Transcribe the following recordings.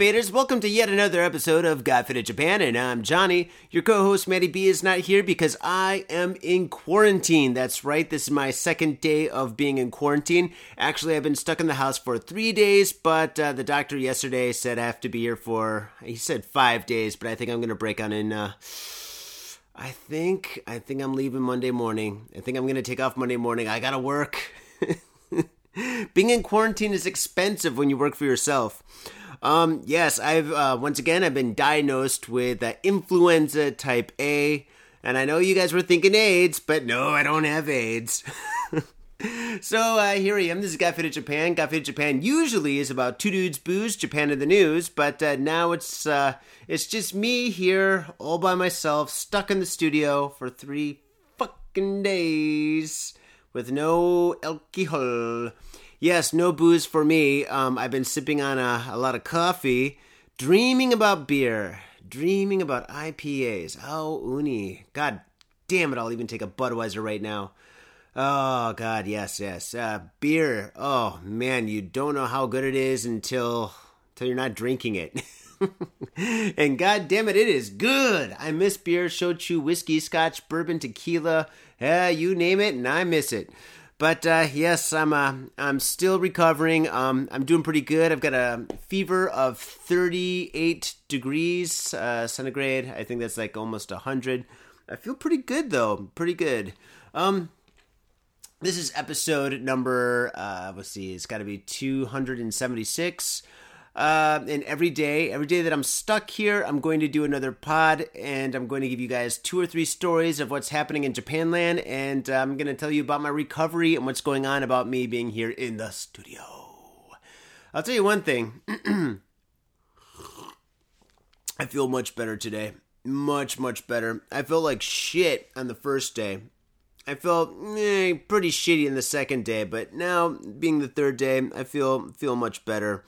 Faders? Welcome to yet another episode of Got Faded Japan, and I'm Johnny. Your co-host Maddie B is not here because I am in quarantine. That's right. This is my second day of being in quarantine. Actually, I've been stuck in the house for three days, but uh, the doctor yesterday said I have to be here for. He said five days, but I think I'm gonna break on in. Uh, I think I think I'm leaving Monday morning. I think I'm gonna take off Monday morning. I gotta work. Being in quarantine is expensive when you work for yourself. Um, yes, I've uh, once again I've been diagnosed with uh, influenza type A, and I know you guys were thinking AIDS, but no, I don't have AIDS. so uh, here I am. This is Got Faded Japan. Got Faded Japan usually is about two dudes, booze, Japan in the news, but uh, now it's uh, it's just me here all by myself, stuck in the studio for three fucking days with no alcohol. Yes, no booze for me. Um, I've been sipping on a, a lot of coffee, dreaming about beer, dreaming about IPAs. Oh, uni. God damn it, I'll even take a Budweiser right now. Oh, God, yes, yes. Uh, beer. Oh, man, you don't know how good it is until, until you're not drinking it. and god damn it, it is good. I miss beer, shochu, whiskey, scotch, bourbon, tequila, yeah, you name it, and I miss it. But uh, yes, I'm uh, I'm still recovering. Um, I'm doing pretty good. I've got a fever of 38 degrees uh, centigrade. I think that's like almost 100. I feel pretty good though, pretty good. Um, this is episode number. Uh, let's see, it's got to be 276. Uh, and every day, every day that I'm stuck here, I'm going to do another pod, and I'm going to give you guys two or three stories of what's happening in Japanland, and uh, I'm going to tell you about my recovery and what's going on about me being here in the studio. I'll tell you one thing. I feel much better today. Much, much better. I felt like shit on the first day. I felt eh, pretty shitty in the second day, but now being the third day, I feel feel much better.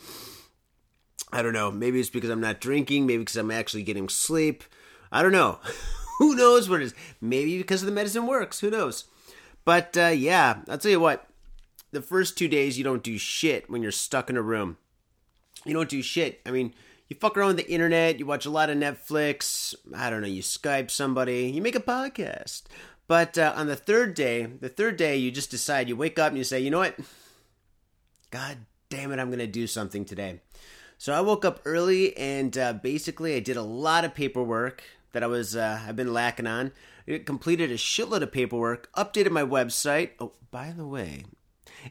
I don't know. Maybe it's because I'm not drinking. Maybe because I'm actually getting sleep. I don't know. Who knows what it is? Maybe because the medicine works. Who knows? But uh, yeah, I'll tell you what. The first two days, you don't do shit when you're stuck in a room. You don't do shit. I mean, you fuck around with the internet. You watch a lot of Netflix. I don't know. You Skype somebody. You make a podcast. But uh, on the third day, the third day, you just decide. You wake up and you say, you know what? God damn it, I'm going to do something today. So I woke up early and uh, basically I did a lot of paperwork that I was uh, I've been lacking on. I completed a shitload of paperwork, updated my website. Oh, by the way,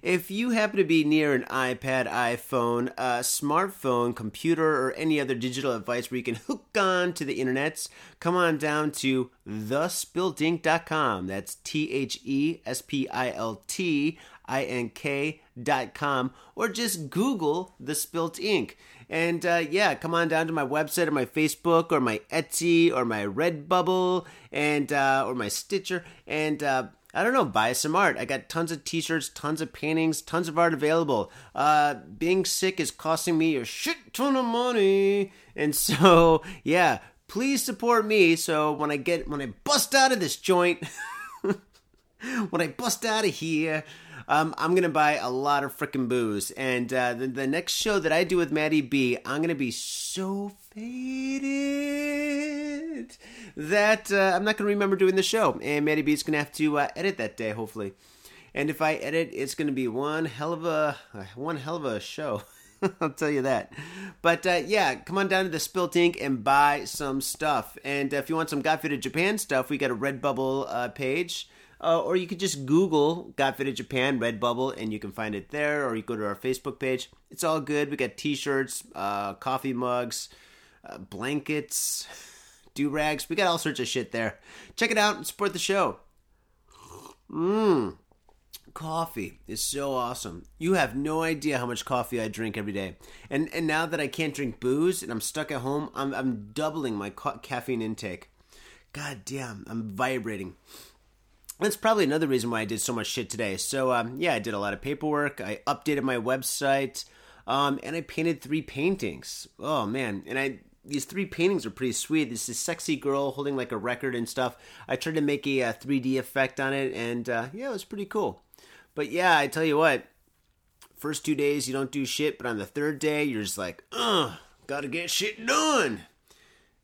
if you happen to be near an iPad, iPhone, a smartphone, computer, or any other digital device where you can hook on to the internets, come on down to thespiltink.com. That's T H E S P I L T I N K.com, or just Google the Spilt Ink. And uh, yeah, come on down to my website or my Facebook or my Etsy or my Redbubble and uh, or my Stitcher and uh, I don't know, buy some art. I got tons of t-shirts, tons of paintings, tons of art available. Uh, being sick is costing me a shit ton of money. And so, yeah, please support me so when I get when I bust out of this joint, when I bust out of here, um, I'm gonna buy a lot of freaking booze. And uh, the, the next show that I do with Maddie B, I'm gonna be so faded that uh, I'm not gonna remember doing the show. And Maddie B is gonna have to uh, edit that day, hopefully. And if I edit, it's gonna be one hell of a one hell of a show. I'll tell you that. But uh, yeah, come on down to the Spilt Ink and buy some stuff. And if you want some Got Faded Japan stuff, we got a Redbubble uh, page. Uh, or you could just Google Got Japan Redbubble and you can find it there. Or you go to our Facebook page. It's all good. We got T-shirts, uh, coffee mugs, uh, blankets, do rags. We got all sorts of shit there. Check it out and support the show. Mmm, coffee is so awesome. You have no idea how much coffee I drink every day. And and now that I can't drink booze and I'm stuck at home, I'm I'm doubling my ca- caffeine intake. God damn, I'm vibrating that's probably another reason why I did so much shit today. So um, yeah, I did a lot of paperwork. I updated my website, um, and I painted three paintings. Oh man, and I these three paintings are pretty sweet. This is sexy girl holding like a record and stuff. I tried to make a, a 3D effect on it, and uh, yeah, it was pretty cool. But yeah, I tell you what, first two days you don't do shit, but on the third day you're just like, ugh, Gotta get shit done.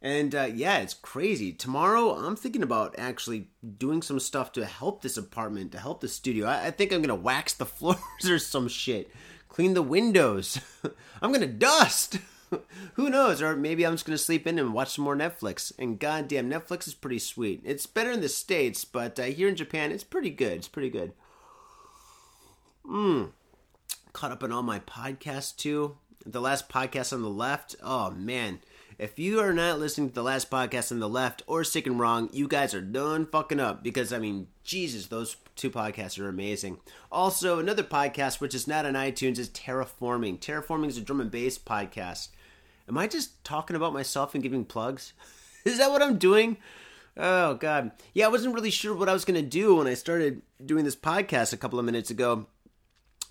And uh, yeah, it's crazy. Tomorrow, I'm thinking about actually doing some stuff to help this apartment, to help the studio. I, I think I'm gonna wax the floors or some shit, clean the windows. I'm gonna dust. Who knows? Or maybe I'm just gonna sleep in and watch some more Netflix. And goddamn, Netflix is pretty sweet. It's better in the states, but uh, here in Japan, it's pretty good. It's pretty good. Mmm. Caught up on all my podcasts too. The last podcast on the left. Oh man if you are not listening to the last podcast on the left or sick and wrong, you guys are done fucking up because I mean, Jesus, those two podcasts are amazing. Also, another podcast which is not on iTunes is Terraforming. Terraforming is a drum and bass podcast. Am I just talking about myself and giving plugs? is that what I'm doing? Oh god. Yeah, I wasn't really sure what I was going to do when I started doing this podcast a couple of minutes ago.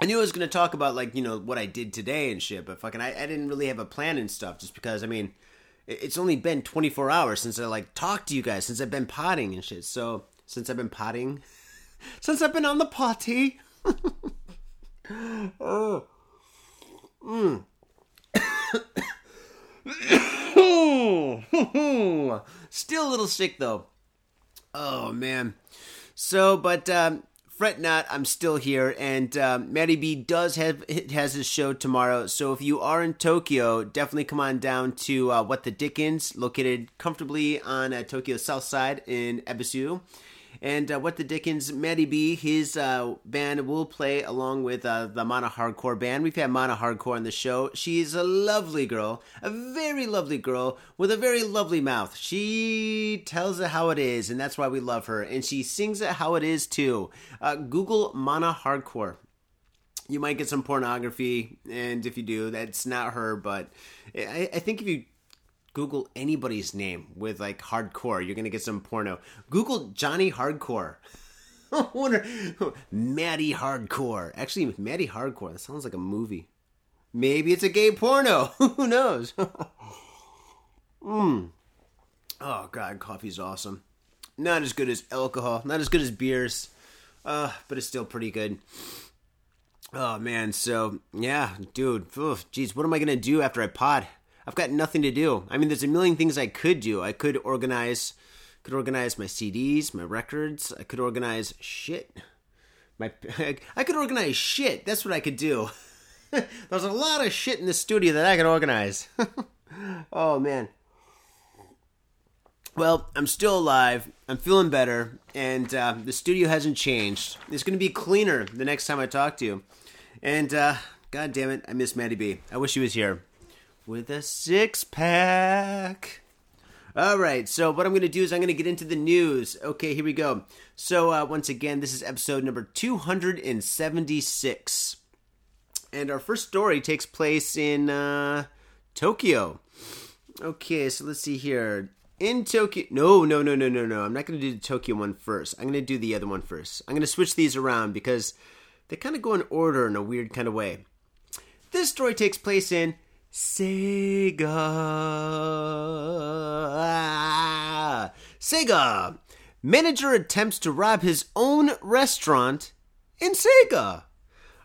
I knew I was going to talk about like, you know, what I did today and shit, but fucking I, I didn't really have a plan and stuff just because I mean, it's only been 24 hours since I like talked to you guys, since I've been potting and shit. So, since I've been potting, since I've been on the potty. Mm. Still a little sick though. Oh man. So, but um, fret not, I'm still here, and um, Matty B does have has his show tomorrow. So if you are in Tokyo, definitely come on down to uh, What the Dickens, located comfortably on uh, Tokyo's south side in Ebisu. And uh, what the Dickens, Matty B, his uh, band will play along with uh, the Mana Hardcore band. We've had Mana Hardcore on the show. She's a lovely girl, a very lovely girl with a very lovely mouth. She tells it how it is, and that's why we love her. And she sings it how it is too. Uh, Google Mana Hardcore you might get some pornography, and if you do, that's not her. But I, I, think if you Google anybody's name with like hardcore, you're gonna get some porno. Google Johnny Hardcore. I wonder Maddie Hardcore. Actually, Maddie Hardcore. That sounds like a movie. Maybe it's a gay porno. Who knows? Mmm. Oh god, coffee's awesome. Not as good as alcohol. Not as good as beers. Uh, but it's still pretty good. Oh man, so yeah, dude. Geez, what am I gonna do after I pod? I've got nothing to do. I mean, there's a million things I could do. I could organize, could organize my CDs, my records. I could organize shit. My, I could organize shit. That's what I could do. there's a lot of shit in the studio that I could organize. oh man. Well, I'm still alive. I'm feeling better, and uh, the studio hasn't changed. It's going to be cleaner the next time I talk to you. And uh, God damn it, I miss Maddie B. I wish she was here with a six pack. All right, so what I'm going to do is I'm going to get into the news. Okay, here we go. So, uh, once again, this is episode number 276. And our first story takes place in uh, Tokyo. Okay, so let's see here. In Tokyo. No, no, no, no, no, no. I'm not going to do the Tokyo one first. I'm going to do the other one first. I'm going to switch these around because they kind of go in order in a weird kind of way. This story takes place in Saga. Saga. Manager attempts to rob his own restaurant in Saga.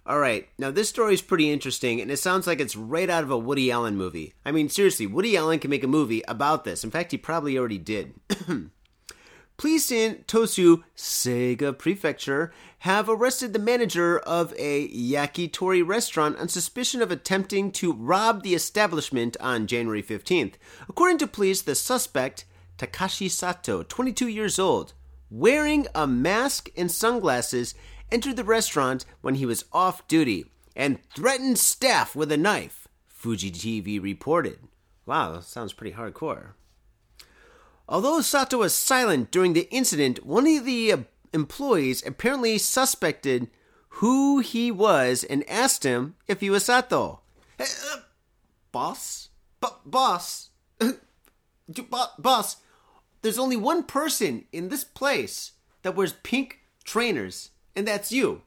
All right, now this story is pretty interesting, and it sounds like it's right out of a Woody Allen movie. I mean, seriously, Woody Allen can make a movie about this. In fact, he probably already did. Police in Tosu, Saga Prefecture, have arrested the manager of a yakitori restaurant on suspicion of attempting to rob the establishment on January 15th. According to police, the suspect, Takashi Sato, 22 years old, wearing a mask and sunglasses, entered the restaurant when he was off duty and threatened staff with a knife, Fuji TV reported. Wow, sounds pretty hardcore. Although Sato was silent during the incident, one of the uh, employees apparently suspected who he was and asked him if he was Sato. Hey, uh, boss? B- boss? boss, there's only one person in this place that wears pink trainers, and that's you.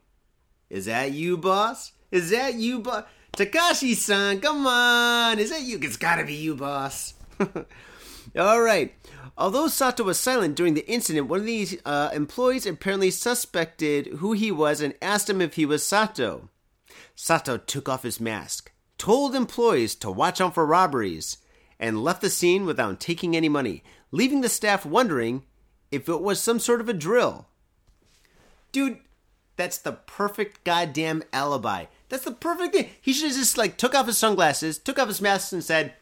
Is that you, boss? Is that you, boss? Takashi san, come on. Is that you? It's gotta be you, boss. All right. Although Sato was silent during the incident, one of the uh, employees apparently suspected who he was and asked him if he was Sato. Sato took off his mask, told employees to watch out for robberies, and left the scene without taking any money, leaving the staff wondering if it was some sort of a drill. Dude, that's the perfect goddamn alibi. That's the perfect thing. He should have just like took off his sunglasses, took off his mask, and said,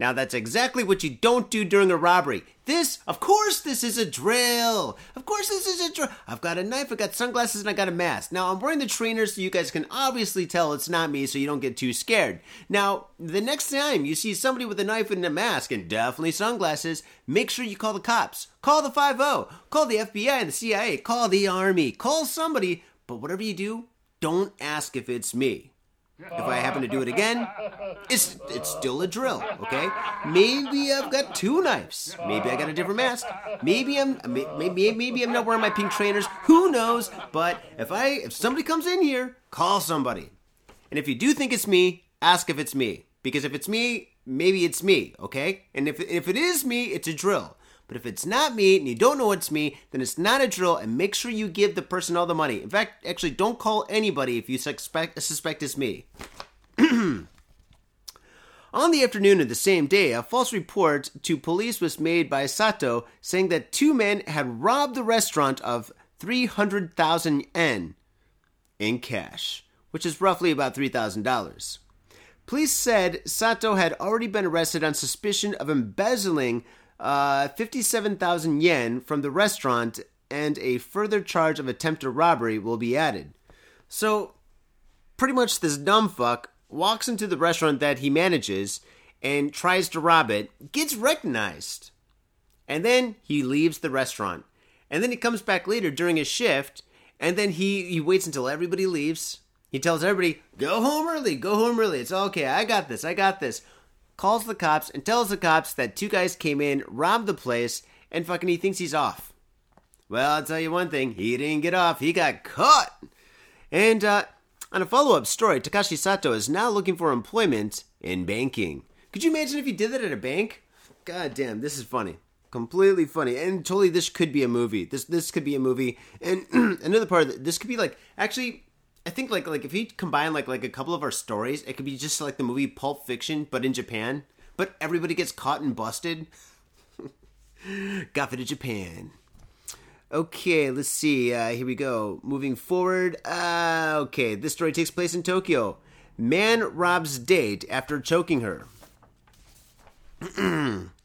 now that's exactly what you don't do during a robbery. This, of course, this is a drill. Of course, this is a drill. I've got a knife, I've got sunglasses, and I got a mask. Now I'm wearing the trainers so you guys can obviously tell it's not me so you don't get too scared. Now, the next time you see somebody with a knife and a mask and definitely sunglasses, make sure you call the cops. Call the 5 Call the FBI and the CIA. Call the army. Call somebody. But whatever you do, don't ask if it's me. If I happen to do it again, it's it's still a drill, okay? Maybe I've got two knives. Maybe I got a different mask. Maybe I'm maybe maybe I'm not wearing my pink trainers. Who knows? But if I if somebody comes in here, call somebody. And if you do think it's me, ask if it's me. Because if it's me, maybe it's me, okay? And if if it is me, it's a drill. But if it's not me and you don't know it's me, then it's not a drill and make sure you give the person all the money. In fact, actually, don't call anybody if you suspect, suspect it's me. On the afternoon of the same day, a false report to police was made by Sato saying that two men had robbed the restaurant of 300,000 yen in cash, which is roughly about $3,000. Police said Sato had already been arrested on suspicion of embezzling uh, 57,000 yen from the restaurant, and a further charge of attempted robbery will be added. So, pretty much this dumb fuck walks into the restaurant that he manages and tries to rob it, gets recognized, and then he leaves the restaurant. And then he comes back later during his shift, and then he, he waits until everybody leaves. He tells everybody, go home early, go home early. It's okay, I got this, I got this calls the cops and tells the cops that two guys came in, robbed the place, and fucking he thinks he's off. Well, I'll tell you one thing, he didn't get off, he got caught. And uh, on a follow up story, Takashi Sato is now looking for employment in banking. Could you imagine if he did that at a bank? God damn, this is funny. Completely funny. And totally this could be a movie. This this could be a movie. And another part of it, this could be like actually I think like like if he combine like like a couple of our stories, it could be just like the movie Pulp Fiction, but in Japan. But everybody gets caught and busted. Got it to Japan. Okay, let's see. Uh, here we go. Moving forward. Uh, okay, this story takes place in Tokyo. Man robs date after choking her.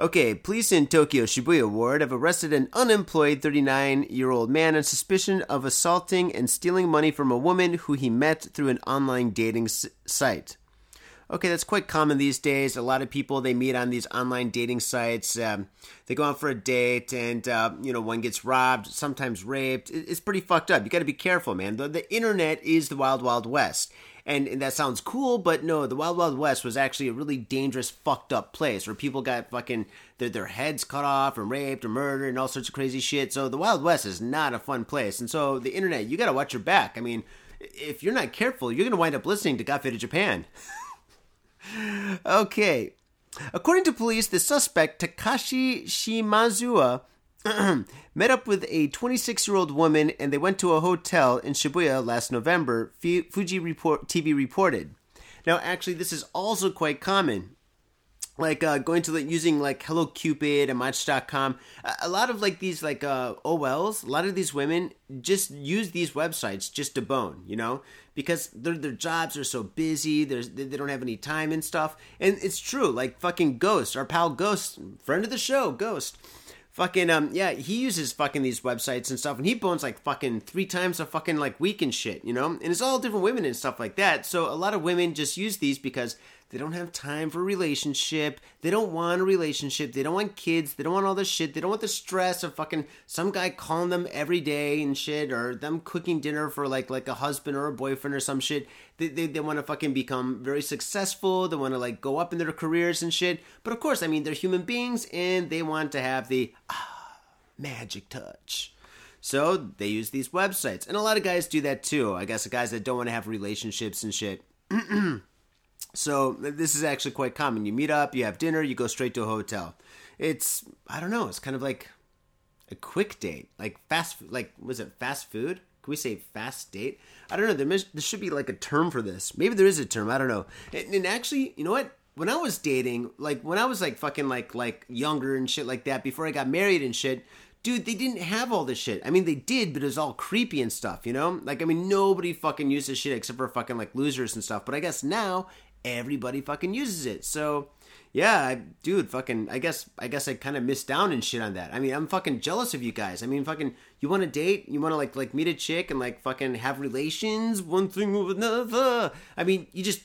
Okay, police in Tokyo Shibuya Ward have arrested an unemployed 39 year old man on suspicion of assaulting and stealing money from a woman who he met through an online dating s- site. Okay, that's quite common these days. A lot of people they meet on these online dating sites. Um, they go out for a date, and uh, you know one gets robbed, sometimes raped. It's pretty fucked up. You got to be careful, man. The, the internet is the wild, wild west, and, and that sounds cool, but no, the Wild Wild West was actually a really dangerous, fucked up place where people got fucking their, their heads cut off and raped or murdered and all sorts of crazy shit. So the Wild West is not a fun place. And so the internet, you gotta watch your back. I mean, if you're not careful, you're gonna wind up listening to Got Faded Japan. okay. According to police, the suspect, Takashi Shimazuwa, met up with a 26 year old woman and they went to a hotel in Shibuya last November, Fuji report, TV reported. Now, actually, this is also quite common. Like uh, going to like using like Hello Cupid and Match.com. A lot of like these like uh, OLs, a lot of these women just use these websites just to bone, you know, because their their jobs are so busy. There's they don't have any time and stuff. And it's true. Like fucking Ghost, our pal Ghost, friend of the show, Ghost fucking um yeah he uses fucking these websites and stuff and he bones like fucking three times a fucking like week and shit you know? And it's all different women and stuff like that. So a lot of women just use these because they don't have time for relationship. They don't want a relationship. They don't want kids. They don't want all this shit. They don't want the stress of fucking some guy calling them every day and shit or them cooking dinner for like like a husband or a boyfriend or some shit. They, they, they want to fucking become very successful. They want to like go up in their careers and shit. But of course i mean they're human beings and they want to have the ah, magic touch. So they use these websites. And a lot of guys do that too. I guess the guys that don't want to have relationships and shit so this is actually quite common you meet up you have dinner you go straight to a hotel it's i don't know it's kind of like a quick date like fast like was it fast food Can we say fast date? I don't know. There, mis- there should be like a term for this. Maybe there is a term. I don't know. And, and actually, you know what? When I was dating, like when I was like fucking like like younger and shit like that, before I got married and shit, dude, they didn't have all this shit. I mean, they did, but it was all creepy and stuff, you know? Like, I mean, nobody fucking uses shit except for fucking like losers and stuff. But I guess now everybody fucking uses it. So, yeah, I, dude, fucking, I guess, I guess I kind of missed down and shit on that. I mean, I'm fucking jealous of you guys. I mean, fucking, you want to date? You want to like, like meet a chick and like fucking have relations? One thing with another. I mean, you just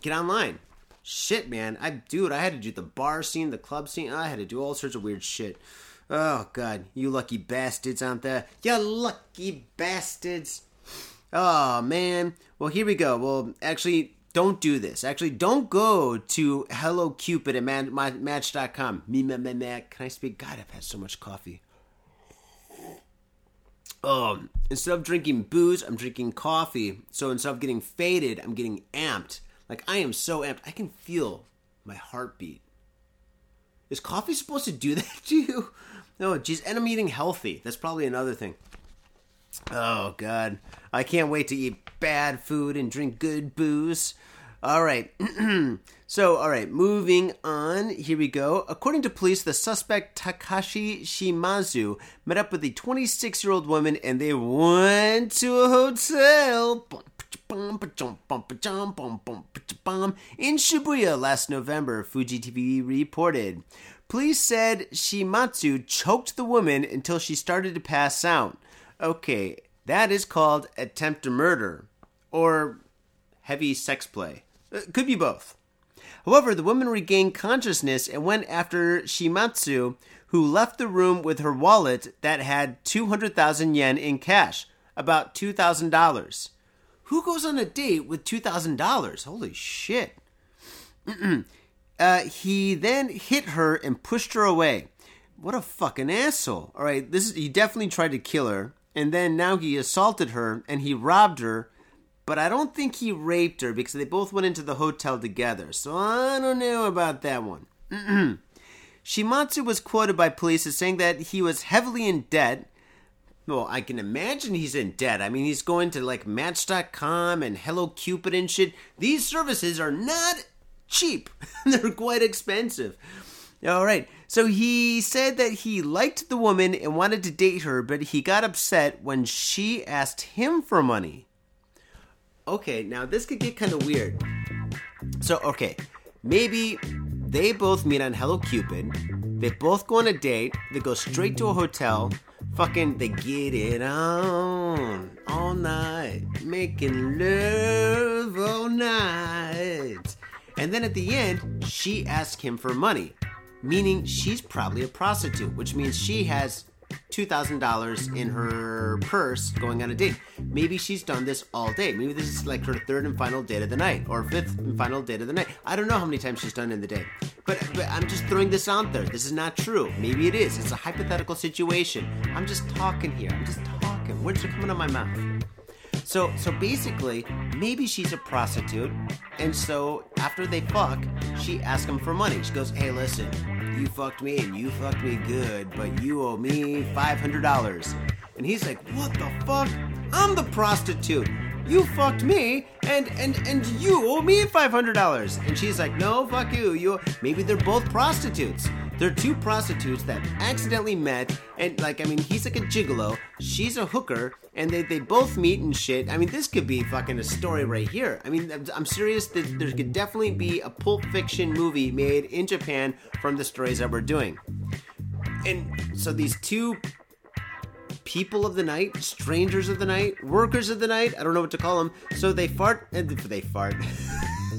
get online. Shit, man. I, dude, I had to do the bar scene, the club scene. I had to do all sorts of weird shit. Oh God, you lucky bastards out there. You lucky bastards. Oh man. Well, here we go. Well, actually, don't do this. Actually, don't go to Hello Cupid at man, my, Match.com. Me, me, me, me. Can I speak? God, I've had so much coffee. Um, instead of drinking booze, I'm drinking coffee. So instead of getting faded, I'm getting amped. Like I am so amped. I can feel my heartbeat. Is coffee supposed to do that to you? No, geez, and I'm eating healthy. That's probably another thing. Oh God, I can't wait to eat bad food and drink good booze. All right. so, all right, moving on. Here we go. According to police, the suspect Takashi Shimazu met up with a 26 year old woman and they went to a hotel in Shibuya last November, Fuji TV reported. Police said Shimatsu choked the woman until she started to pass out. Okay, that is called attempt to murder or heavy sex play. Uh, could be both. However, the woman regained consciousness and went after Shimatsu, who left the room with her wallet that had 200,000 yen in cash, about $2,000. Who goes on a date with $2,000? Holy shit. Uh, he then hit her and pushed her away. What a fucking asshole. All right, this is he definitely tried to kill her and then now he assaulted her and he robbed her, but I don't think he raped her because they both went into the hotel together. So I don't know about that one. Shimatsu was quoted by police as saying that he was heavily in debt. Well, I can imagine he's in debt. I mean, he's going to like Match.com and Hello Cupid and shit. These services are not cheap. They're quite expensive. All right. So he said that he liked the woman and wanted to date her, but he got upset when she asked him for money. Okay, now this could get kind of weird. So, okay, maybe they both meet on Hello Cupid. They both go on a date. They go straight to a hotel. Fucking, they get it on all night, making love all night. And then at the end, she asks him for money, meaning she's probably a prostitute, which means she has $2,000 in her purse going on a date. Maybe she's done this all day. Maybe this is like her third and final date of the night or fifth and final date of the night. I don't know how many times she's done in the day. But, but I'm just throwing this out there. This is not true. Maybe it is. It's a hypothetical situation. I'm just talking here. I'm just talking. Words are coming out of my mouth. So so basically, maybe she's a prostitute, and so after they fuck, she asks him for money. She goes, "Hey, listen, you fucked me and you fucked me good, but you owe me five hundred dollars." And he's like, "What the fuck? I'm the prostitute." You fucked me, and and and you owe me five hundred dollars. And she's like, no, fuck you. You maybe they're both prostitutes. They're two prostitutes that accidentally met, and like, I mean, he's like a gigolo, she's a hooker, and they, they both meet and shit. I mean, this could be fucking a story right here. I mean, I'm serious that there could definitely be a Pulp Fiction movie made in Japan from the stories that we're doing. And so these two people of the night, strangers of the night, workers of the night, I don't know what to call them, so they fart, eh, and they fart.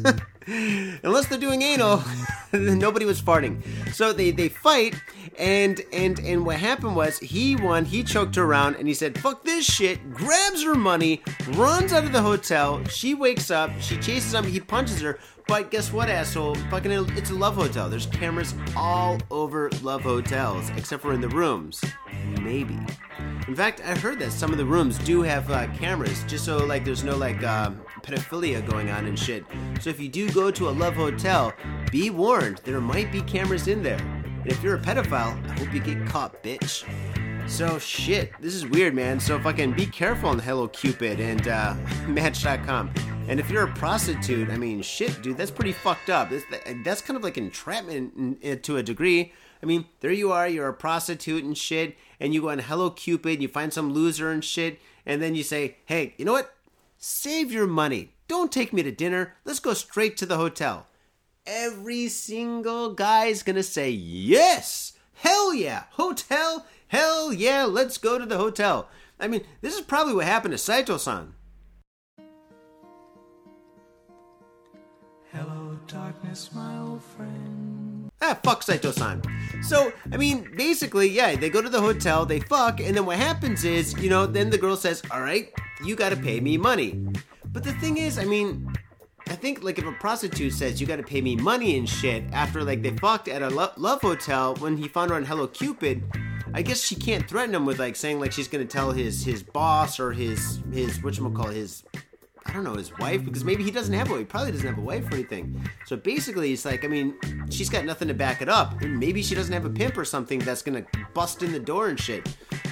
Unless they're doing anal, nobody was farting. So they, they fight, and and and what happened was he won. He choked her around, and he said, "Fuck this shit." Grabs her money, runs out of the hotel. She wakes up. She chases him. He punches her. But guess what, asshole? Fucking, it's a love hotel. There's cameras all over love hotels, except for in the rooms. Maybe. In fact, I heard that some of the rooms do have uh, cameras, just so like there's no like uh, pedophilia going on and shit. So if you do go to a love hotel, be warned there might be cameras in there. And if you're a pedophile, I hope you get caught, bitch. So shit, this is weird, man. So fucking be careful on Hello Cupid and uh, Match.com. And if you're a prostitute, I mean, shit, dude, that's pretty fucked up. That's, that's kind of like entrapment to a degree. I mean, there you are, you're a prostitute and shit, and you go on Hello Cupid, and you find some loser and shit, and then you say, hey, you know what? Save your money. Don't take me to dinner. Let's go straight to the hotel. Every single guy's gonna say, yes, hell yeah, hotel, hell yeah, let's go to the hotel. I mean, this is probably what happened to Saito san. Hello, darkness, my old friend. Ah, fuck Saito san. So, I mean, basically, yeah, they go to the hotel, they fuck, and then what happens is, you know, then the girl says, alright, you gotta pay me money. But the thing is, I mean, I think like if a prostitute says you got to pay me money and shit after like they fucked at a lo- love hotel when he found her on Hello Cupid, I guess she can't threaten him with like saying like she's gonna tell his his boss or his his what call his I don't know his wife because maybe he doesn't have a. He probably doesn't have a wife or anything. So basically, it's like I mean, she's got nothing to back it up, and maybe she doesn't have a pimp or something that's gonna bust in the door and shit.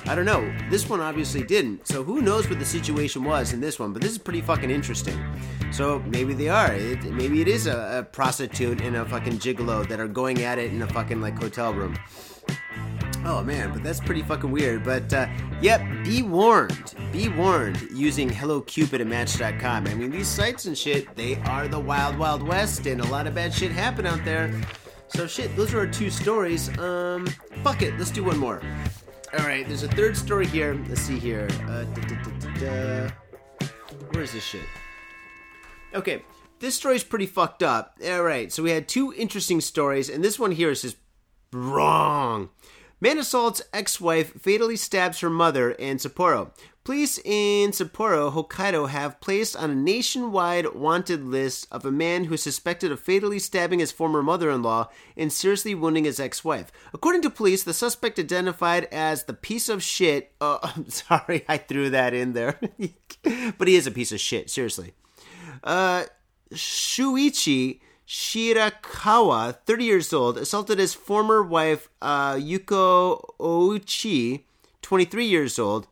I don't know. This one obviously didn't. So who knows what the situation was in this one? But this is pretty fucking interesting. So maybe they are. It, maybe it is a, a prostitute and a fucking gigolo that are going at it in a fucking like hotel room. Oh man, but that's pretty fucking weird. But uh, yep, be warned. Be warned using Hello Cupid and Match.com. I mean, these sites and shit, they are the wild, wild west, and a lot of bad shit happen out there. So shit, those are our two stories. Um, fuck it, let's do one more. All right, there's a third story here. Let's see here. Uh, Where is this shit? Okay, this story's pretty fucked up. All right, so we had two interesting stories, and this one here is just wrong. Man assaults ex-wife, fatally stabs her mother in Sapporo. Police in Sapporo, Hokkaido have placed on a nationwide wanted list of a man who is suspected of fatally stabbing his former mother-in-law and seriously wounding his ex-wife. According to police, the suspect identified as the piece of shit. Oh, I'm sorry, I threw that in there. but he is a piece of shit, seriously. Uh, Shuichi Shirakawa, 30 years old, assaulted his former wife, uh, Yuko Ouchi, 23 years old,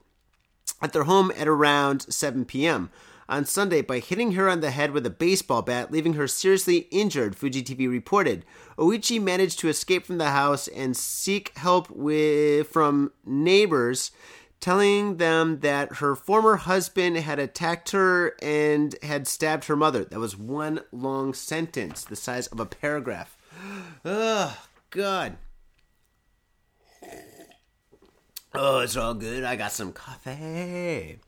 at their home at around 7 p.m. on Sunday by hitting her on the head with a baseball bat, leaving her seriously injured, Fuji TV reported. Ouchi managed to escape from the house and seek help with, from neighbors telling them that her former husband had attacked her and had stabbed her mother. That was one long sentence, the size of a paragraph. Oh, God. Oh, it's all good. I got some coffee.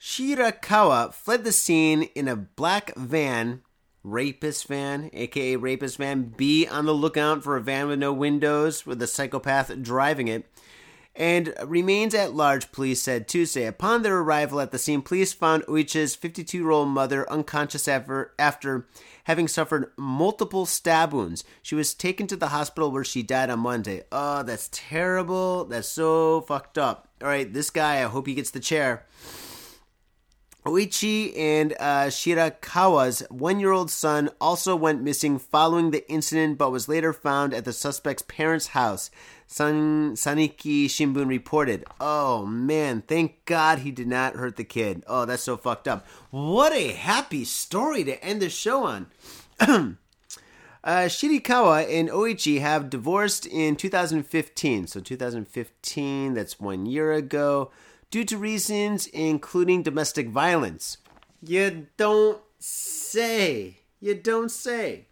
Shirakawa fled the scene in a black van, rapist van, aka rapist van. Be on the lookout for a van with no windows with a psychopath driving it and remains at large, police said Tuesday. Upon their arrival at the scene, police found Uichi's 52 year old mother unconscious after, after having suffered multiple stab wounds. She was taken to the hospital where she died on Monday. Oh, that's terrible. That's so fucked up. All right, this guy, I hope he gets the chair. Oichi and uh, Shirakawa's one year old son also went missing following the incident but was later found at the suspect's parents' house. San, Sankei Shimbun reported. Oh man, thank God he did not hurt the kid. Oh, that's so fucked up. What a happy story to end the show on. uh, Shirakawa and Oichi have divorced in 2015. So 2015, that's one year ago, due to reasons including domestic violence. You don't say. You don't say.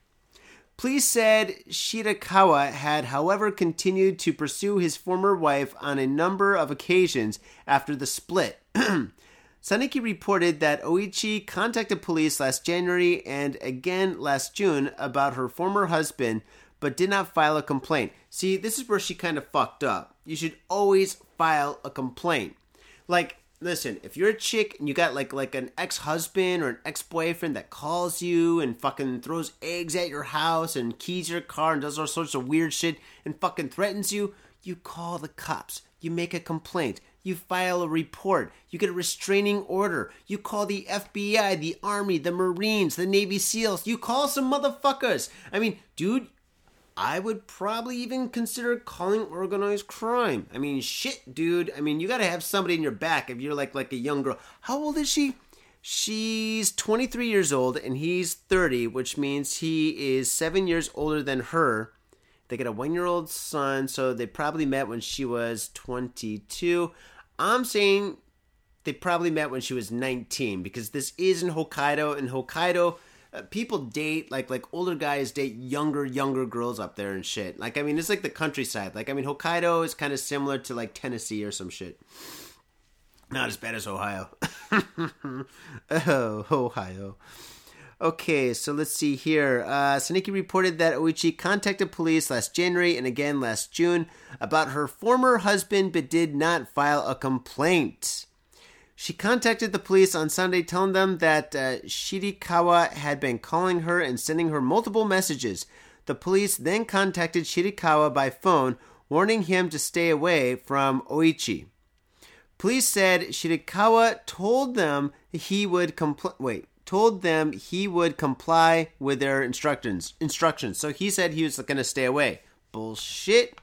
Police said Shirakawa had, however, continued to pursue his former wife on a number of occasions after the split. Sankei reported that Oichi contacted police last January and again last June about her former husband, but did not file a complaint. See, this is where she kind of fucked up. You should always file a complaint. Like, listen, if you're a chick and you got like like an ex-husband or an ex-boyfriend that calls you and fucking throws eggs at your house and keys your car and does all sorts of weird shit and fucking threatens you, you call the cops. You make a complaint. You file a report. You get a restraining order. You call the FBI, the Army, the Marines, the Navy SEALs. You call some motherfuckers. I mean, dude, I would probably even consider calling organized crime. I mean, shit, dude. I mean, you got to have somebody in your back if you're like like a young girl. How old is she? She's 23 years old and he's 30, which means he is 7 years older than her. They got a 1-year-old son, so they probably met when she was 22. I'm saying they probably met when she was 19 because this is in Hokkaido and Hokkaido uh, people date like like older guys date younger younger girls up there and shit. Like I mean, it's like the countryside. Like I mean, Hokkaido is kind of similar to like Tennessee or some shit. Not as bad as Ohio. oh, Ohio. Okay, so let's see here. Uh, Saniki reported that Oichi contacted police last January and again last June about her former husband, but did not file a complaint. She contacted the police on Sunday, telling them that uh, Shirikawa had been calling her and sending her multiple messages. The police then contacted Shirikawa by phone, warning him to stay away from Oichi. Police said Shirikawa told them he would compl- wait told them he would comply with their instructions. Instructions. So he said he was going to stay away. Bullshit.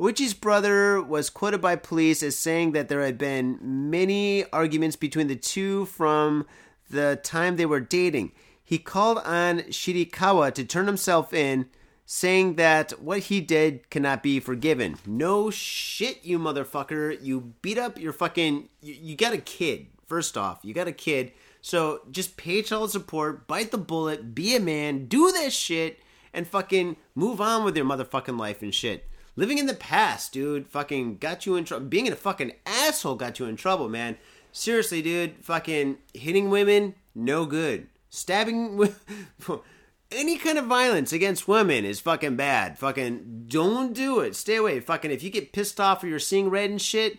Oichi's brother was quoted by police as saying that there had been many arguments between the two from the time they were dating. He called on Shirikawa to turn himself in, saying that what he did cannot be forgiven. No shit, you motherfucker. You beat up your fucking. You, you got a kid, first off. You got a kid. So just pay child support, bite the bullet, be a man, do this shit, and fucking move on with your motherfucking life and shit. Living in the past, dude, fucking got you in trouble. Being a fucking asshole got you in trouble, man. Seriously, dude, fucking hitting women, no good. Stabbing, any kind of violence against women is fucking bad. Fucking don't do it. Stay away. Fucking if you get pissed off or you're seeing red and shit,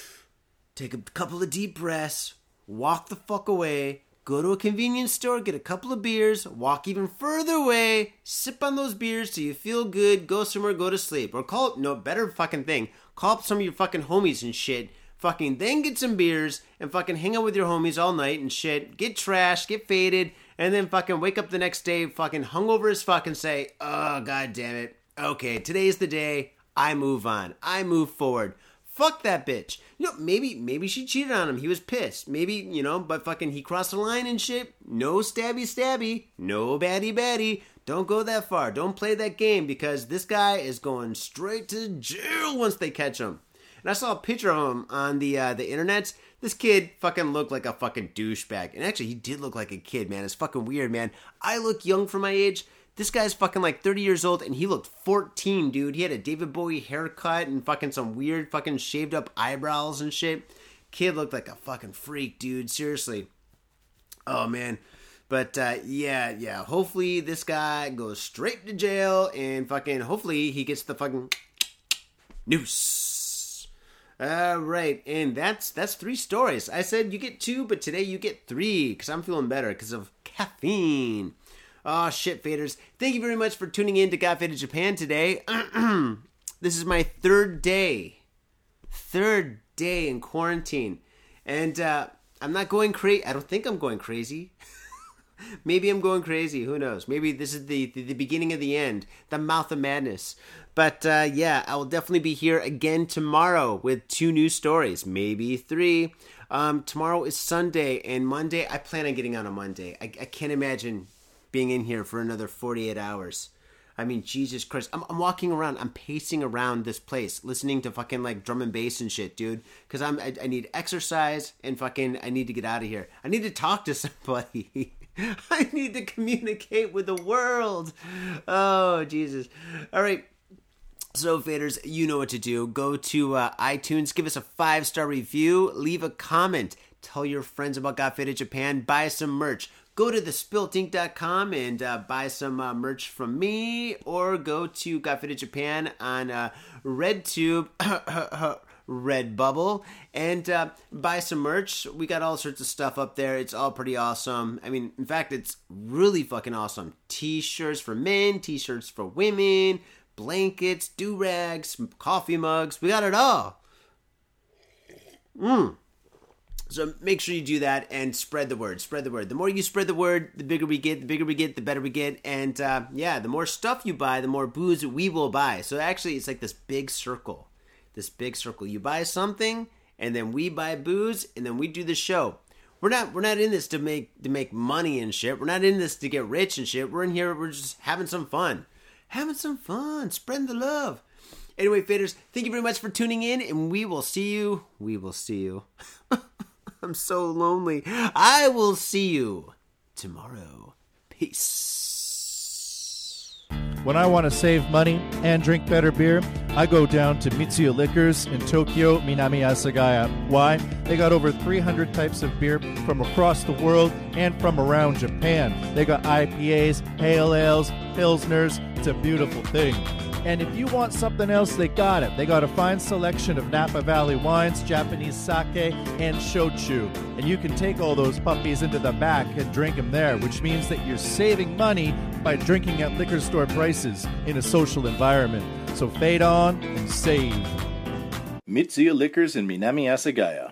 take a couple of deep breaths, walk the fuck away, Go to a convenience store, get a couple of beers, walk even further away, sip on those beers till you feel good, go somewhere, go to sleep. Or call, no, better fucking thing. Call up some of your fucking homies and shit. Fucking then get some beers and fucking hang out with your homies all night and shit. Get trashed, get faded, and then fucking wake up the next day fucking hungover as fuck and say, oh, god damn it. Okay, today's the day. I move on. I move forward. Fuck that bitch. You know, maybe maybe she cheated on him. He was pissed. Maybe, you know, but fucking he crossed the line and shit. No stabby stabby. No baddie baddie. Don't go that far. Don't play that game because this guy is going straight to jail once they catch him. And I saw a picture of him on the uh, the internet. This kid fucking looked like a fucking douchebag. And actually, he did look like a kid, man. It's fucking weird, man. I look young for my age. This guy's fucking like 30 years old and he looked 14, dude. He had a David Bowie haircut and fucking some weird fucking shaved up eyebrows and shit. Kid looked like a fucking freak, dude. Seriously. Oh, man. But uh, yeah, yeah. Hopefully this guy goes straight to jail and fucking hopefully he gets the fucking noose. All right, and that's that's three stories. I said you get two, but today you get three because I'm feeling better because of caffeine. Oh, shit, faders. Thank you very much for tuning in to Got Faded Japan today. this is my third day. Third day in quarantine. And uh, I'm not going crazy. I don't think I'm going crazy. Maybe I'm going crazy. Who knows? Maybe this is the, the, the, beginning of the end, the mouth of madness. But uh, yeah, I will definitely be here again tomorrow with two new stories, maybe three. Um, tomorrow is Sunday, and Monday, I plan on getting out on Monday. I, I can't imagine being in here for another 48 hours. I mean, Jesus Christ. I'm, I'm walking around, I'm pacing around this place, listening to fucking like drum and bass and shit, dude. Because I'm I, I need exercise and fucking I need to get out of here. I need to talk to somebody. I need to communicate with the world. Oh, Jesus. All right. So, faders, you know what to do. Go to uh, iTunes, give us a five star review, leave a comment, tell your friends about Got Faded Japan, buy some merch go to thespiltink.com and uh, buy some uh, merch from me or go to Got Japan on uh, RedTube. Redbubble and uh, buy some merch. We got all sorts of stuff up there. It's all pretty awesome. I mean, in fact, it's really fucking awesome. T shirts for men, t shirts for women, blankets, do rags, coffee mugs. We got it all. Mmm. So make sure you do that and spread the word. Spread the word. The more you spread the word, the bigger we get. The bigger we get, the better we get. And uh, yeah, the more stuff you buy, the more booze we will buy. So actually, it's like this big circle. This big circle. You buy something, and then we buy booze, and then we do the show. We're not we're not in this to make to make money and shit. We're not in this to get rich and shit. We're in here. We're just having some fun, having some fun, spreading the love. Anyway, faders, thank you very much for tuning in, and we will see you. We will see you. I'm so lonely. I will see you tomorrow. Peace. When I want to save money and drink better beer, I go down to Mitsuya Liquors in Tokyo, Minami Asagaya. Why? They got over 300 types of beer from across the world and from around Japan. They got IPAs, pale ales, pilsners. It's a beautiful thing. And if you want something else, they got it. They got a fine selection of Napa Valley wines, Japanese sake, and shochu. And you can take all those puppies into the back and drink them there, which means that you're saving money by drinking at liquor store prices in a social environment. So fade on and save. Mitsuya Liquors in Minami Asagaya.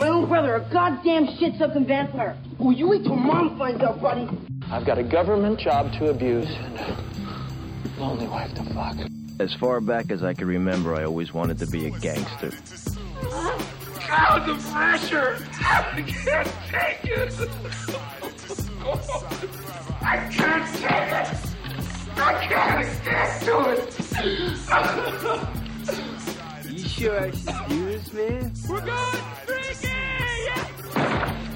My own brother, a goddamn shit-sucking vampire. Oh, you wait till mom finds out, buddy. I've got a government job to abuse and a lonely wife to fuck. As far back as I can remember, I always wanted to be a gangster. God, the pressure! I can't take it! I can't take it! I can't stand to it! You sure excuse me? We're going freaky!